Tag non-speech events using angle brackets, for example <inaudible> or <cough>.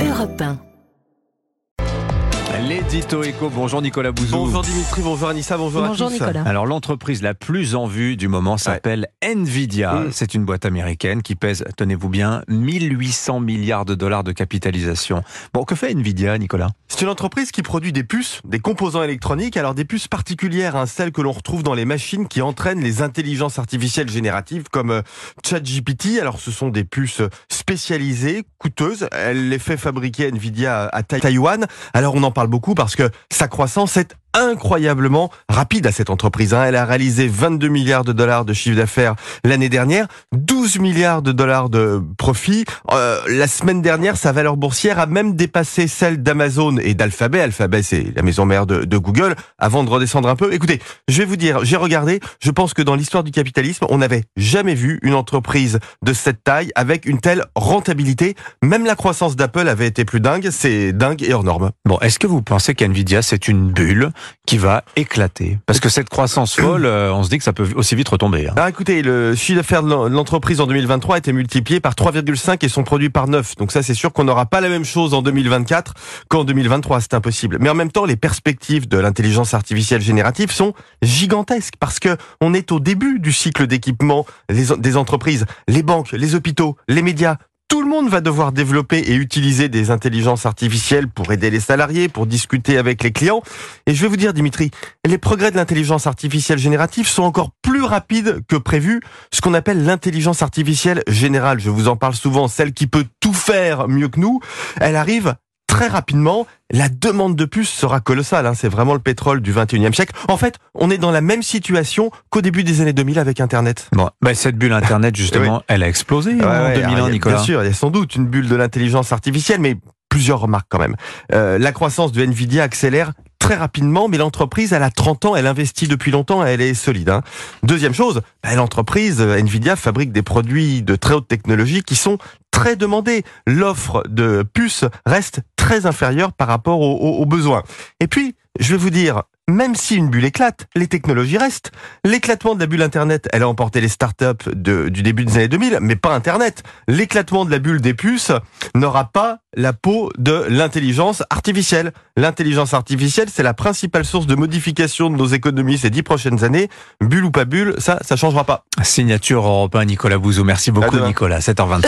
Europe 1. L'édito éco. Bonjour Nicolas Bouzou. Bonjour Dimitri, bonjour Anissa, bonjour, Bonjour à tous. Nicolas. Alors l'entreprise la plus en vue du moment s'appelle Nvidia. Mm. C'est une boîte américaine qui pèse, tenez-vous bien, 1800 milliards de dollars de capitalisation. Bon, que fait Nvidia, Nicolas? C'est une entreprise qui produit des puces, des composants électroniques, alors des puces particulières, hein, celles que l'on retrouve dans les machines qui entraînent les intelligences artificielles génératives comme euh, ChatGPT. Alors ce sont des puces spécialisées, coûteuses. Elle les fait fabriquer Nvidia à Taïwan. Alors on en parle beaucoup parce que sa croissance est incroyablement rapide à cette entreprise. hein. Elle a réalisé 22 milliards de dollars de chiffre d'affaires l'année dernière, 12 milliards de dollars de profit. Euh, la semaine dernière, sa valeur boursière a même dépassé celle d'Amazon et d'Alphabet. Alphabet, c'est la maison mère de, de Google. Avant de redescendre un peu, écoutez, je vais vous dire, j'ai regardé, je pense que dans l'histoire du capitalisme, on n'avait jamais vu une entreprise de cette taille avec une telle rentabilité. Même la croissance d'Apple avait été plus dingue. C'est dingue et hors norme. Bon, est-ce que vous pensez qu'Nvidia c'est une bulle? Qui va éclater Parce que cette croissance folle, <clears throat> euh, on se dit que ça peut aussi vite retomber. hein. Alors écoutez, le chiffre d'affaires de l'en- l'entreprise en 2023 a été multiplié par 3,5 et son produit par 9. Donc ça, c'est sûr qu'on n'aura pas la même chose en 2024 qu'en 2023. C'est impossible. Mais en même temps, les perspectives de l'intelligence artificielle générative sont gigantesques parce que on est au début du cycle d'équipement des entreprises, les banques, les hôpitaux, les médias. Tout le monde va devoir développer et utiliser des intelligences artificielles pour aider les salariés, pour discuter avec les clients. Et je vais vous dire, Dimitri, les progrès de l'intelligence artificielle générative sont encore plus rapides que prévu. Ce qu'on appelle l'intelligence artificielle générale, je vous en parle souvent, celle qui peut tout faire mieux que nous, elle arrive très rapidement. La demande de puces sera colossale. hein. C'est vraiment le pétrole du 21e siècle. En fait, on est dans la même situation qu'au début des années 2000 avec Internet. Bon, bah, cette bulle Internet, justement, elle a explosé Ouais, en ouais, alors, 2001, il y a- Nicolas. Bien sûr, il y a sans doute une bulle de l'intelligence artificielle, mais plusieurs remarques quand même. Euh, la croissance de Nvidia accélère très rapidement, mais l'entreprise, elle a 30 ans, elle investit depuis longtemps, elle est solide. hein. Deuxième chose, bah, l'entreprise, euh, Nvidia, fabrique des produits de très haute technologie qui sont très demandés. L'offre de puces reste très inférieure par rapport aux, aux- aux besoins. Et puis, je vais vous dire, même si une bulle éclate, les technologies restent. L'éclatement de la bulle Internet, elle a emporté les startups de, du début des années 2000, mais pas Internet. L'éclatement de la bulle des puces n'aura pas la peau de l'intelligence artificielle. L'intelligence artificielle, c'est la principale source de modification de nos économies ces dix prochaines années. Bulle ou pas bulle, ça, ça changera pas. Signature européen Nicolas Bouzou. Merci beaucoup. Nicolas. 7h23.